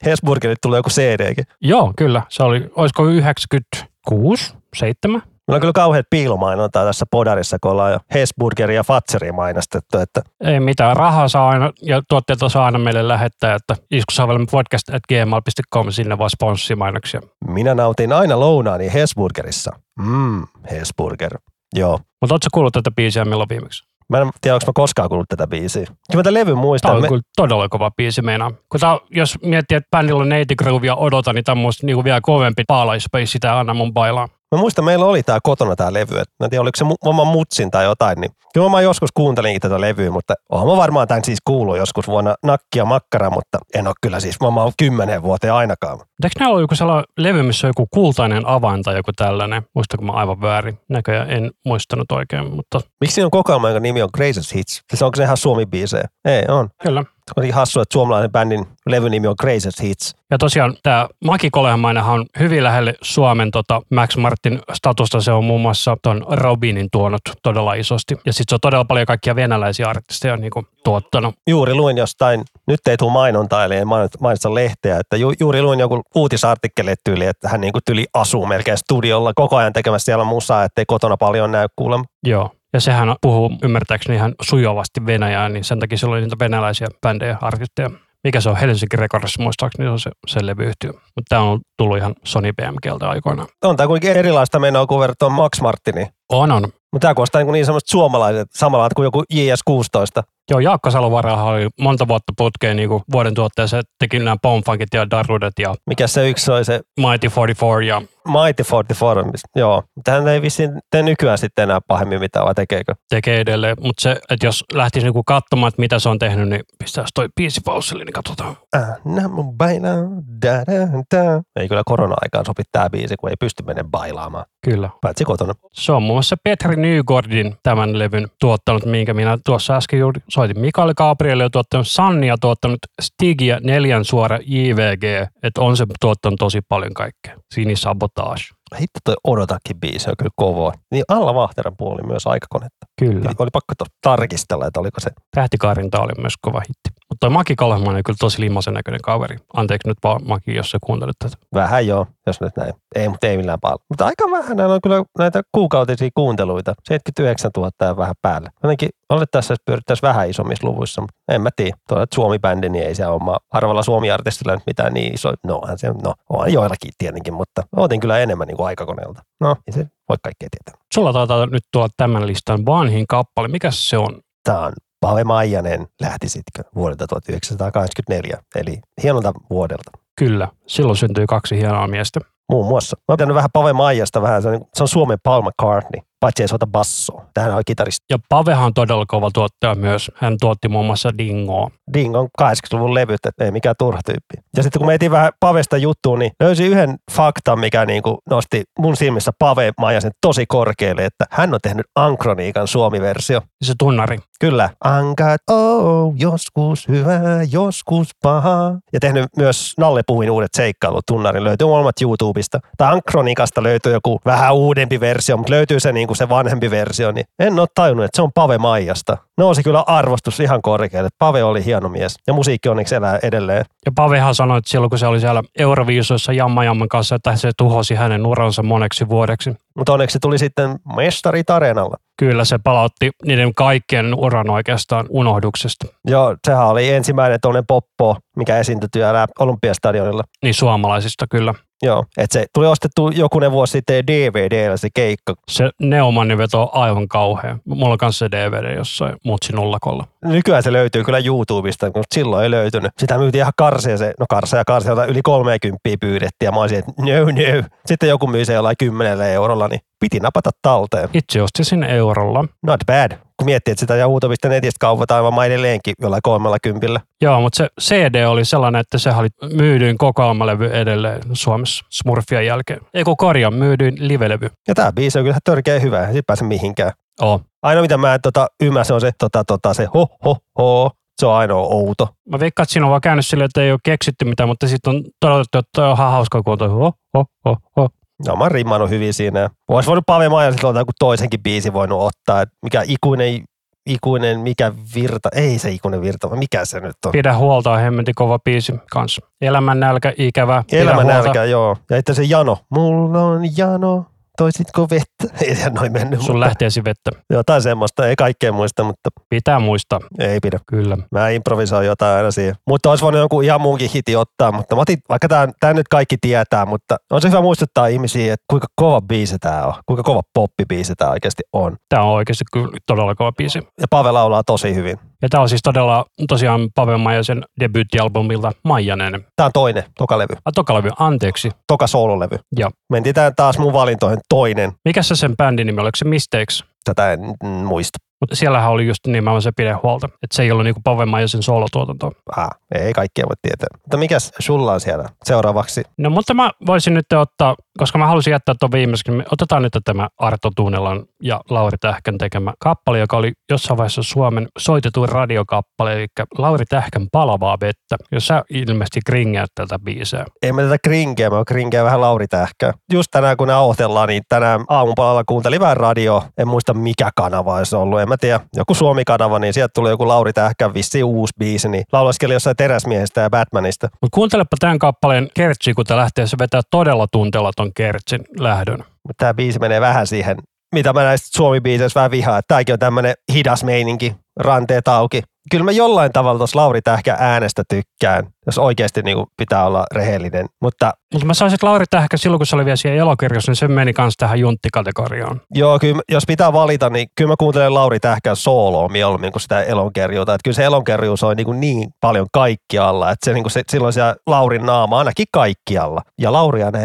Hesburgerille tulee joku CDkin. Joo, kyllä. Se oli, olisiko 96, 7? Meillä on kyllä kauheat piilomainontaa tässä podarissa, kun ollaan jo Hesburgeria ja Fatseria mainostettu, että Ei mitään. Rahaa saa aina ja tuotteita saa aina meille lähettää, että iskusaavelmapodcast.gmail.com sinne vaan sponssimainoksia. minä nautin aina lounaani Hesburgerissa. Mmm, Hesburger. Joo. Mutta ootko kuullut tätä biisiä milloin viimeksi? Mä en tiedä, onko mä koskaan kuullut tätä biisiä. Kyllä mä tämän levyn Tämä muistan. on Me, kyllä todella kova biisi meinaa. Kun tää, jos miettii, että bändillä on Neiti Groovia odota, niin tämä on musta niinku vielä kovempi paalaispace sitä anna mun bailaa. Mä muistan, meillä oli tää kotona tää levy. Et mä en tiedä, oliko se mu- oma mutsin tai jotain. Niin. Kyllä mä joskus kuuntelinkin tätä levyä, mutta oon mä varmaan tämän siis kuullut joskus vuonna nakkia makkara, mutta en ole kyllä siis, mä oon kymmenen vuoteen ainakaan. Eikö näillä ole joku sellainen levy, missä on joku kultainen avain tai joku tällainen? Muistanko mä aivan väärin? Näköjään en muistanut oikein, mutta Miksi siinä on kokoelma, jonka nimi on Greatest Hits? Siis onko se ihan suomi-biisejä? Ei, on. kyllä. Kuitenkin hassu, että suomalainen bändin levynimi on Greatest Hits. Ja tosiaan tämä Maki Kolehmainenhan on hyvin lähelle Suomen tota Max Martin statusta. Se on muun muassa ton Robinin tuonut todella isosti. Ja sitten se on todella paljon kaikkia venäläisiä artisteja niin kuin, tuottanut. Juuri luin jostain, nyt ei tule mainontaa, eli ei mainita, lehteä, että ju, juuri luin joku uutisartikkeli tyyli, että hän niin kuin tyli asuu melkein studiolla koko ajan tekemässä siellä musaa, ettei kotona paljon näy kuulemma. Joo. Ja sehän puhuu ymmärtääkseni ihan sujuvasti Venäjää, niin sen takia sillä oli niitä venäläisiä bändejä, artisteja. Mikä se on Helsinki Records, muistaakseni se on se, se levyyhtiö. Mutta tämä on tullut ihan Sony BMGltä aikoinaan. On tämä kuitenkin erilaista menoa kuin verrattuna Max Martini. On, on. Mutta tämä kuulostaa niin, niin semmoista suomalaiset, samalla kuin joku JS16. Joo, Jaakko Salovarahan oli monta vuotta putkeen niin vuoden tuotteessa, teki nämä Bombfunkit ja Darudet ja Mikä se yksi oli se Mighty 44 ja Mighty 44, joo. Tähän ei vissiin tee nykyään sitten enää pahemmin mitään, vai tekeekö? tekee edelleen. Mutta se, että jos lähtisi niinku katsomaan, että mitä se on tehnyt, niin pistäisi toi biisi paussille, niin katsotaan. Ei kyllä korona-aikaan sopi tää biisi, kun ei pysty menemään bailaamaan. Kyllä. Paitsi kotona. Se on muun muassa Petri Nygårdin tämän levyn tuottanut, minkä minä tuossa äsken juuri soitin. Mikael Gabriel on tuottanut Sanni ja tuottanut Stigia neljän suora JVG, että on se tuottanut tosi paljon kaikkea. Sini Sabotage. Hitto toi Odotakin biisi on kyllä kova. Niin Alla Vahteran puoli myös aikakonetta. Kyllä. Oli pakko tarkistella, että oliko se. Tähtikaarinta oli myös kova hitti. Mutta toi Maki Kalehmainen on kyllä tosi limasen näköinen kaveri. Anteeksi nyt vaan Maki, jos sä kuuntelet tätä. Vähän joo, jos nyt näin. Ei, mutta ei millään paljon. Mutta aika vähän näillä on kyllä näitä kuukautisia kuunteluita. 79 000 ja vähän päällä. Jotenkin olettaisiin, että pyörittäisiin vähän isommissa luvuissa, mutta en mä tiedä. Tuolla Suomi-bändi, niin ei se ole harvalla Suomi-artistilla nyt mitään niin iso. No, onhan se, no, on joillakin tietenkin, mutta otin kyllä enemmän niin kuin aikakoneelta. No, ei se voi kaikkea tietää. Sulla taitaa nyt tulla tämän listan vanhin kappale. Mikä se on? Tämä on Pave Maijanen lähti sitten vuodelta 1984, eli hienolta vuodelta. Kyllä, silloin syntyi kaksi hienoa miestä. Muun muassa. Mä oon vähän Pave Maijasta vähän, se on, se on Suomen Paul McCartney, paitsi ei soita bassoa. Tähän on kitaristi. Ja Pavehan on todella kova tuottaja myös. Hän tuotti muun muassa Dingoa. Ding on 80-luvun levyt, että ei mikään turha tyyppi. Ja sitten kun me etin vähän Pavesta juttuun, niin löysin yhden faktan, mikä niin kuin nosti mun silmissä Pave Maijasen tosi korkealle, että hän on tehnyt Ankroniikan suomi-versio. Se tunnari. Kyllä. Ankat, oh, joskus hyvä, joskus paha. Ja tehnyt myös Nalle Puhin uudet seikkailut tunnarin. Löytyy molemmat YouTubesta. Tai Ankronikasta löytyy joku vähän uudempi versio, mutta löytyy se, niin kuin se vanhempi versio. Niin en ole tajunnut, että se on Pave Maijasta. Nousi kyllä arvostus ihan korkealle. Pave oli hieno mies. Ja musiikki onneksi elää edelleen. Ja Pavehan sanoi, että silloin kun se oli siellä Euroviisoissa Jamma Jamman kanssa, että se tuhosi hänen uransa moneksi vuodeksi. Mutta onneksi se tuli sitten mestari Tarenalla. Kyllä se palautti niiden kaikkien uran oikeastaan unohduksesta. Joo, sehän oli ensimmäinen tuollainen poppo, mikä esiintyi Olympiastadionilla. Niin suomalaisista kyllä. Joo, että se tuli ostettu jokunen vuosi sitten DVDllä se keikka. Se Neomannin veto on aivan kauhea. Mulla on kanssa se DVD jossain Mutsi nullakolla. Nykyään se löytyy kyllä YouTubesta, mutta silloin ei löytynyt. Sitä myytiin ihan karsia se, no karsia ja karsia, yli 30 pyydettiin ja mä olisin, että no no. Sitten joku myy se jollain 10 eurolla, niin piti napata talteen. Itse ostin sen eurolla. Not bad. Kun miettii, että sitä YouTubesta netistä kaupataan aivan edelleenkin jollain kolmella kympillä. Joo, mutta se CD oli sellainen, että se oli myydyin kokoelmalevy edelleen Suomessa Smurfien jälkeen. Ei kun korjaan, myydyin livelevy. Ja tää biisi on kyllä törkeä hyvä, ei pääse mihinkään. Oo. Ainoa mitä mä en tota, ymmärrä, se on se, tota, tota, se ho, ho, ho. Se on ainoa outo. Mä veikkaan, että siinä on vaan käynyt silleen, että ei ole keksitty mitään, mutta sitten on todettu, että toi on ihan hauska, kun on toi ho, ho, ho, ho. No mä rimmannut hyvin siinä. Olisi voinut Pave Maijaselta joku toisenkin biisi voinut ottaa. Et mikä ikuinen, ikuinen, mikä virta. Ei se ikuinen virta, vaan mikä se nyt on. Pidä huolta on hemmetin kova biisi kanssa. Elämän nälkä, ikävä. Elämän nälkä, joo. Ja sitten se jano. Mulla on jano. Toisitko vettä? Ei noin mennyt. Sun mutta lähteesi vettä. Jotain semmoista, ei kaikkea muista, mutta Pitää muistaa, ei pidä. kyllä. Mä improvisoin jotain aina siihen. Mutta olisi voinut jonkun ihan muunkin hiti ottaa, mutta mä otin, vaikka tämä, tämä nyt kaikki tietää, mutta on se hyvä muistuttaa ihmisiä, että kuinka kova biisi tämä on, kuinka kova poppibiisi tämä oikeasti on. Tämä on oikeasti kyllä todella kova biisi. Ja Pave laulaa tosi hyvin. Ja tämä on siis todella tosiaan Pavel Maijasen debyyttialbumilta Maijanen. Tämä on toinen, toka levy, A, toka levy, anteeksi. toka soololevy. Joo. Mentiin tää taas mun valintoihin toinen. Mikä se sen bändin nimi, oliko se Mistakes? Tätä en muista. Mutta siellähän oli just nimenomaan se pidehuolta, että se ei ollut niinku Pavel Maijasen soolotuotanto. Ah, ei kaikkea voi tietää. Mutta mikäs sulla on siellä seuraavaksi? No mutta mä voisin nyt ottaa, koska mä halusin jättää tuon viimeisen, me otetaan nyt tämä Arto Tuunelan ja Lauri Tähkän tekemä kappale, joka oli jossain vaiheessa Suomen soitetuin radiokappale, eli Lauri Tähkän Palavaa vettä, jos sä ilmeisesti kringeät tältä biiseä. Ei mä tätä krinkeä, mä krinkeä vähän Lauri Tähkää. Just tänään kun nauhoitellaan, niin tänään aamupalalla kuuntelin vähän radio. En muista mikä kanava olisi ollut, en mä tiedä. Joku Suomi-kanava, niin sieltä tuli joku Lauri Tähkän vissi uusi biisi, niin laulaskeli jossain teräsmiehestä ja Batmanista. Mutta kuuntelepa tämän kappaleen kertsi, kun tämä lähtee, se vetää todella tunteella ton kertsin lähdön. Mutta tämä biisi menee vähän siihen, mitä mä näistä Suomi-biiseissä vähän vihaan. Että Tämäkin on tämmöinen hidas meininki, ranteet auki. Kyllä mä jollain tavalla tuossa Lauri Tähkä äänestä tykkään, jos oikeasti niin pitää olla rehellinen. Mutta Mutta mä saisin, että Lauri Tähkä silloin, kun se oli vielä siellä elokirjassa, niin se meni kanssa tähän junttikategoriaan. joo, kyllä, jos pitää valita, niin kyllä mä kuuntelen Lauri Tähkän sooloa mieluummin kuin sitä elonkerjuuta. Että kyllä se elonkerjuu soi niin, kuin niin paljon kaikkialla, että se, niin kuin se, silloin siellä Laurin naama ainakin kaikkialla. Ja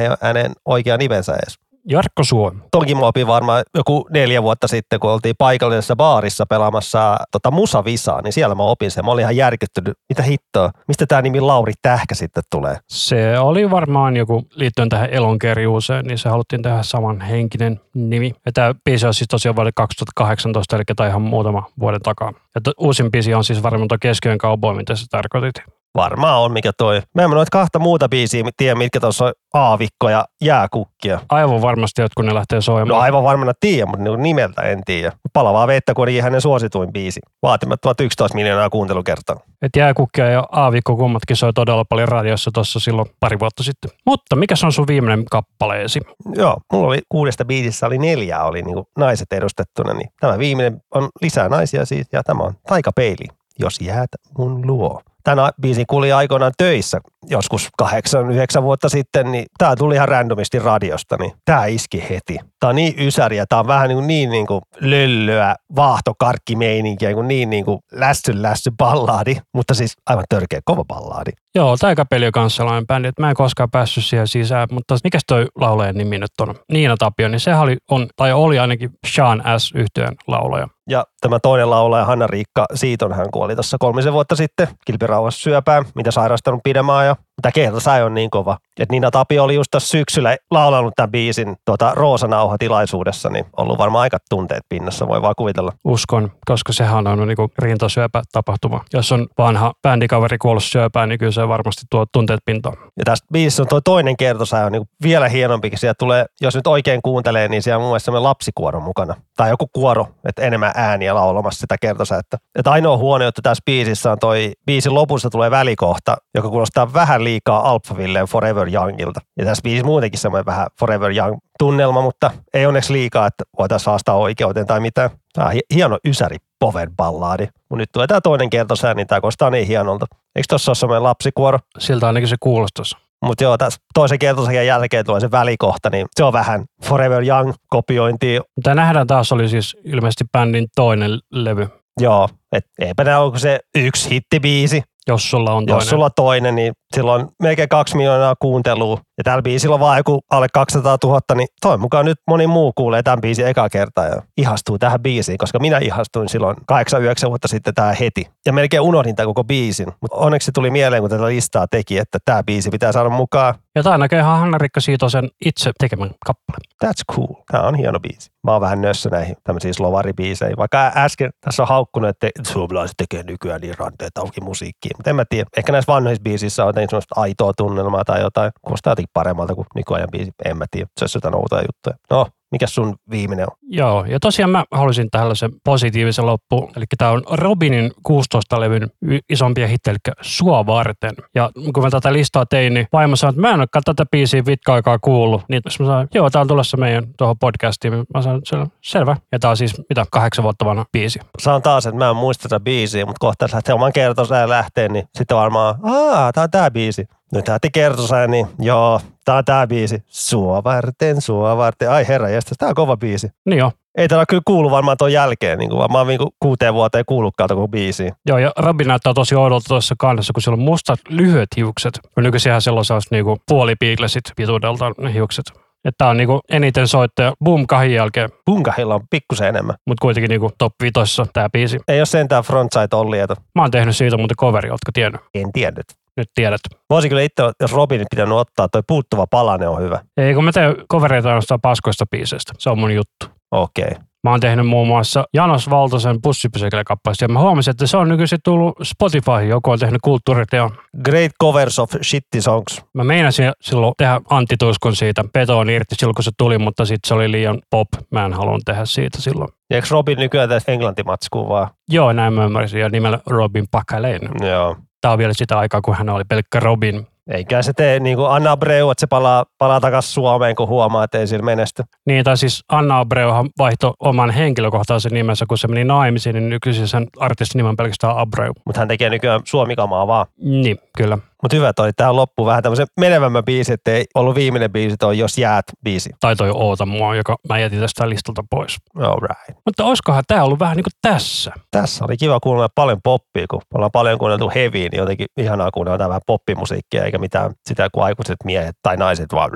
ei ole hänen oikea nimensä edes. Jarkko Suomi. Toki mä opin varmaan joku neljä vuotta sitten, kun oltiin paikallisessa baarissa pelaamassa tota musavisaa, niin siellä mä opin sen. Mä olin ihan järkyttynyt. Mitä hittoa? Mistä tämä nimi Lauri Tähkä sitten tulee? Se oli varmaan joku liittyen tähän elonkerjuuseen, niin se haluttiin tehdä samanhenkinen nimi. Ja tämä biisi on siis tosiaan vuodelta 2018, eli tai ihan muutama vuoden takaa. Ja uusin biisi on siis varmaan tuo Keskiön kaupoi, mitä sä tarkoitit. Varmaan on mikä toi. Mä en noita kahta muuta biisiä tiedä, mitkä tuossa on aavikko ja jääkukkia. Aivan varmasti jotkut ne lähtee No soimaan. aivan varmana tiedä, mutta niinku nimeltä en tiedä. Palavaa vettä kuitenkin hänen suosituin biisi. Vaatimattomat 11 miljoonaa kuuntelukertaa. Et jääkukkia ja aavikko kummatkin soi todella paljon radiossa tuossa silloin pari vuotta sitten. Mutta mikä on sun viimeinen kappaleesi? Joo, mulla oli kuudesta biisissä oli neljä, oli niinku naiset edustettuna, niin tämä viimeinen on lisää naisia siis, ja tämä on Taikapeili, jos jäät mun luo. Tänä biisin kuuli aikoinaan töissä joskus kahdeksan, yhdeksän vuotta sitten, niin tämä tuli ihan randomisti radiosta, niin tämä iski heti. Tämä on niin ysäri ja tämä on vähän niin, kuin niin, niin kuin löllöä, vaahtokarkkimeininkiä, kuin niin, niin kuin lässy lässy ballaadi, mutta siis aivan törkeä kova ballaadi. Joo, Taikapeli on kanssa bändi, että mä en koskaan päässyt siihen sisään, mutta mikäs toi laulajan nimi nyt on? Niina Tapio, niin sehän oli, on, tai oli ainakin Sean S. yhtyeen laulaja. Ja tämä toinen laulaja Hanna-Riikka Siiton, hän kuoli tuossa kolmisen vuotta sitten. Kilpirauhassa syöpään, mitä sairastanut pidemmään ja tämä sai on niin kova. Et Nina Tapio oli just tässä syksyllä laulanut tämän biisin tuota, Roosanauha-tilaisuudessa, niin ollut varmaan aika tunteet pinnassa, voi vaan kuvitella. Uskon, koska sehän on niin rintasyöpätapahtuma. Jos on vanha bändikaveri kuollut syöpään, niin kyllä se varmasti tuo tunteet pintaan. Ja tästä biisissä on tuo toinen kertosää on niin vielä hienompi. Siellä tulee, jos nyt oikein kuuntelee, niin siellä on mun mielestä lapsikuoro mukana. Tai joku kuoro, että enemmän ääniä laulamassa sitä kertosäettä. Että ainoa huono juttu tässä biisissä on toi biisin lopussa tulee välikohta, joka kuulostaa vähän liikaa Alphavilleen Forever Youngilta. Ja tässä biisissä muutenkin semmoinen vähän Forever Young tunnelma, mutta ei onneksi liikaa, että voitaisiin haastaa oikeuteen tai mitään. Tämä on hi- hieno ysäri power ballaadi. Mutta nyt tulee tämä toinen kertosää, niin tämä kostaa niin hienolta. Eikö tuossa ole semmoinen lapsikuoro? Siltä ainakin se kuulostaisi. Mutta joo, tässä toisen kertosäkeen jälkeen tulee se välikohta, niin se on vähän Forever Young kopiointia. Tämä nähdään taas oli siis ilmeisesti bändin toinen levy, Joo, et eipä nämä ole se yksi hittibiisi. Jos sulla on toinen. Jos sulla toinen, niin silloin melkein kaksi miljoonaa kuuntelua. Ja tällä biisillä on vaan joku alle 200 000, niin toivon mukaan nyt moni muu kuulee tämän biisin eka kertaa ja ihastuu tähän biisiin, koska minä ihastuin silloin 8-9 vuotta sitten tähän heti. Ja melkein unohdin tämän koko biisin. Mutta onneksi se tuli mieleen, kun tätä listaa teki, että tämä biisi pitää saada mukaan. Ja tämä on näköjään Hanna-Rikka Siitosen itse tekemän kappale. That's cool. Tämä on hieno biisi. Mä oon vähän nössö näihin tämmöisiin slovaribiiseihin. Vaikka äsken tässä on haukkunut, että suomalaiset tekee nykyään niin ranteet auki musiikkiin. Mutta en mä tiedä. Ehkä näissä vanhoissa biisissä on jotenkin semmoista aitoa tunnelmaa tai jotain. Kuulostaa jotenkin paremmalta kuin nykyajan biisi. En mä tiedä. Se on jotain outoja juttuja. No, Mikä sun viimeinen on? Joo, ja tosiaan mä halusin tällaisen positiivisen loppuun. Eli tämä on Robinin 16-levyn y- isompia hittejä, eli Sua varten. Ja kun mä tätä listaa tein, niin vaimo sanoi, että mä en olekaan tätä biisiä pitkä aikaa kuullut. Niin mä sanoin, joo, tää on tulossa meidän tuohon podcastiin. Mä sanoin, "Sel- selvä. Ja tää on siis, mitä, kahdeksan vuotta vanha biisi. Saan taas, että mä en muista tätä biisiä, mutta kohta jos lähtee oman kertosään lähteen, niin sitten varmaan, aa, tää on tää biisi. Nyt lähti kertosään, niin joo, tää on tää biisi. Sua varten, sua varten. Ai herra jästä, tää on kova biisi. Niin joo. Ei tällä kyllä kuulu varmaan ton jälkeen, niin kuin varmaan niin kuin kuuteen vuoteen kuullutkaan koko biisi. Joo, ja Robin näyttää tosi oudolta tuossa kannessa, kun sillä on mustat lyhyet hiukset. Nykyisinhän sillä on sellaiset niinku puolipiiklesit pituudelta ne hiukset. Että tää on niinku eniten soittaja Boom Kahin jälkeen, Punkahilla on pikkusen enemmän. mutta kuitenkin niinku top vitossa tää biisi. Ei ole sentään frontside Olli, että Mä oon tehnyt siitä muuten coveri, ootko tiennyt? en tiennyt. Nyt tiedät. Mä olisin kyllä itse, jos Robin pitänyt ottaa, toi puuttuva palane on hyvä. Ei kun mä teen covereita ainoastaan paskoista biiseistä. Se on mun juttu. Okei. Okay. Mä oon tehnyt muun muassa Janos Valtosen pussipysäkele-kappaleesta ja mä huomasin, että se on nykyisin tullut Spotifyhin. Joku on tehnyt kulttuuriteon. Great covers of shitty songs. Mä meinasin silloin tehdä antituskun siitä. Peto on irti silloin, kun se tuli, mutta sitten se oli liian pop. Mä en halunnut tehdä siitä silloin. Ja eikö Robin nykyään tässä englantimatskuu vaan? Joo, näin mä ymmärsin. Ja nimellä Robin Pakalein. Joo. Tää on vielä sitä aikaa, kun hän oli pelkkä Robin. Eikä se tee niin kuin Anna Abreu, että se palaa, palaa takaisin Suomeen, kun huomaa, että ei sillä menesty. Niin, tai siis Anna Abreuhan vaihtoi oman henkilökohtaisen nimensä, kun se meni naimisiin, niin nykyisin sen artistin nimi on pelkästään Abreu. Mutta hän tekee nykyään suomikamaa vaan. Niin, kyllä. Mutta hyvä toi, tähän loppu vähän tämmöisen menevämmän biisi, että ei ollut viimeinen biisi, toi Jos jäät biisi. Tai toi Oota mua, joka mä jätin tästä listalta pois. All right. Mutta olisikohan tämä ollut vähän niin kuin tässä? Tässä oli kiva kuunnella paljon poppia, kun ollaan paljon kuunneltu heavy, niin jotenkin ihanaa kuunnella vähän poppimusiikkia, eikä mitään sitä kuin aikuiset miehet tai naiset vaan.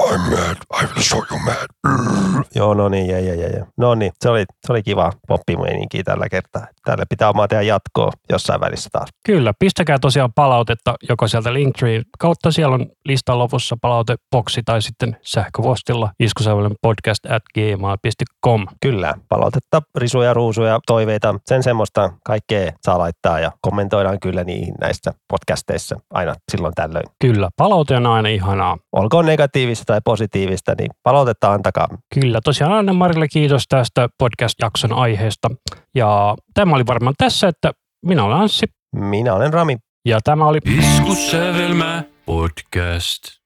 I'm mad. I will show you mad. Joo, no niin, jee, jee, jee. No niin, se oli, se oli kiva poppimeininki tällä kertaa. Tälle pitää omaa tehdä jatkoa jossain välissä taas. Kyllä, pistäkää tosiaan palautetta joko sieltä Linktree kautta, siellä on listan lopussa palauteboksi tai sitten sähköpostilla iskusävelyn podcast at gmail.com. Kyllä, palautetta, risuja, ruusuja, toiveita, sen semmoista kaikkea saa laittaa ja kommentoidaan kyllä niihin näissä podcasteissa aina silloin tällöin. Kyllä, palaute on aina ihanaa. Olkoon negatiivista tai positiivista, niin palautetta antakaa. Kyllä, tosiaan Anne Marille kiitos tästä podcast-jakson aiheesta. Ja tämä oli varmaan tässä, että minä olen Anssi Minä olen Rami. ja tämä oli Iskussävelmä podcast.